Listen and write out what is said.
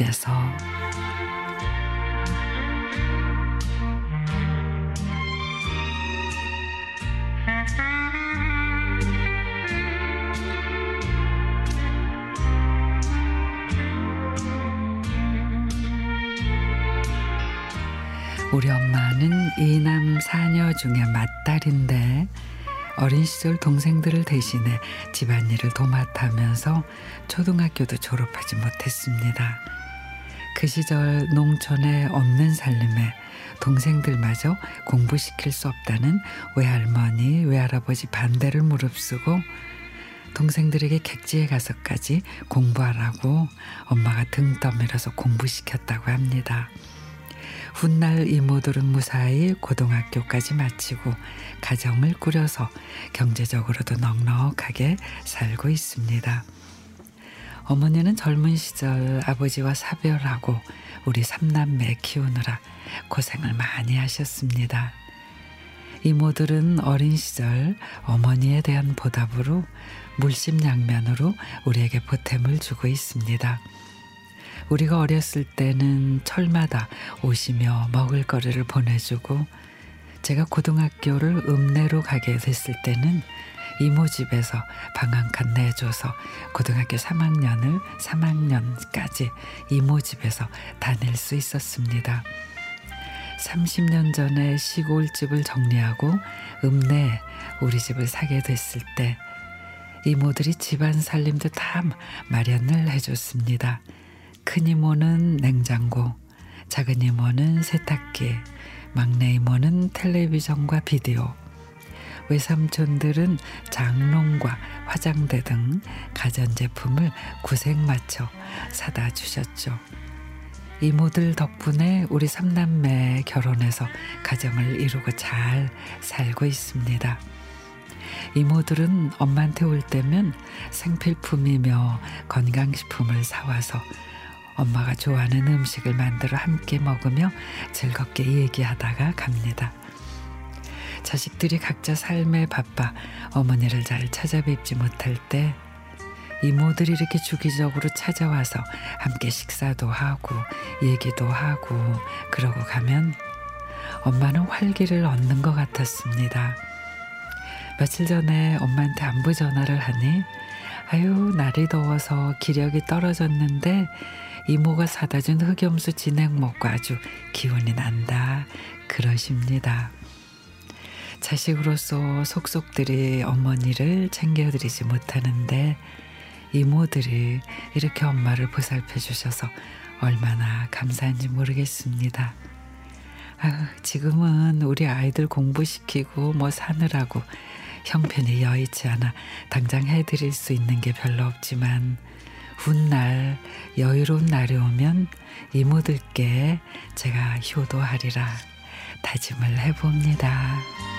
속에서. 우리 엄마는 이남 사녀 중에 맏딸인데 어린 시절 동생들을 대신해 집안일을 도맡아면서 초등학교도 졸업하지 못했습니다. 그 시절 농촌에 없는 살림에 동생들마저 공부시킬 수 없다는 외할머니, 외할아버지 반대를 무릅쓰고 동생들에게 객지에 가서까지 공부하라고 엄마가 등 떠밀어서 공부시켰다고 합니다. 훗날 이모들은 무사히 고등학교까지 마치고 가정을 꾸려서 경제적으로도 넉넉하게 살고 있습니다. 어머니는 젊은 시절 아버지와 사별하고 우리 삼남매 키우느라 고생을 많이 하셨습니다. 이모들은 어린 시절 어머니에 대한 보답으로 물심양면으로 우리에게 보탬을 주고 있습니다. 우리가 어렸을 때는 철마다 오시며 먹을 거리를 보내주고 제가 고등학교를 읍내로 가게 됐을 때는 이모 집에서 방한칸 내줘서 고등학교 3학년을 3학년까지 이모 집에서 다닐 수 있었습니다. 30년 전에 시골집을 정리하고 읍내에 우리 집을 사게 됐을 때 이모들이 집안 살림도 다 마련을 해줬습니다. 큰 이모는 냉장고, 작은 이모는 세탁기, 막내 이모는 텔레비전과 비디오, 외삼촌들은 장롱과 화장대 등 가전제품을 구색 맞춰 사다 주셨죠. 이모들 덕분에 우리 삼남매 결혼해서 가정을 이루고 잘 살고 있습니다. 이모들은 엄마한테 올 때면 생필품이며 건강식품을 사와서 엄마가 좋아하는 음식을 만들어 함께 먹으며 즐겁게 얘기하다가 갑니다. 자식들이 각자 삶에 바빠 어머니를 잘 찾아뵙지 못할 때 이모들이 이렇게 주기적으로 찾아와서 함께 식사도 하고 얘기도 하고 그러고 가면 엄마는 활기를 얻는 것 같았습니다. 며칠 전에 엄마한테 안부 전화를 하니 아유 날이 더워서 기력이 떨어졌는데 이모가 사다 준 흑염수 진액 먹고 아주 기운이 난다 그러십니다. 자식으로서 속속들이 어머니를 챙겨드리지 못하는데 이모들이 이렇게 엄마를 보살펴 주셔서 얼마나 감사한지 모르겠습니다. 아, 지금은 우리 아이들 공부시키고 뭐 사느라고 형편이 여의치 않아 당장 해드릴 수 있는 게 별로 없지만 훗날 여유로운 날이 오면 이모들께 제가 효도하리라 다짐을 해봅니다.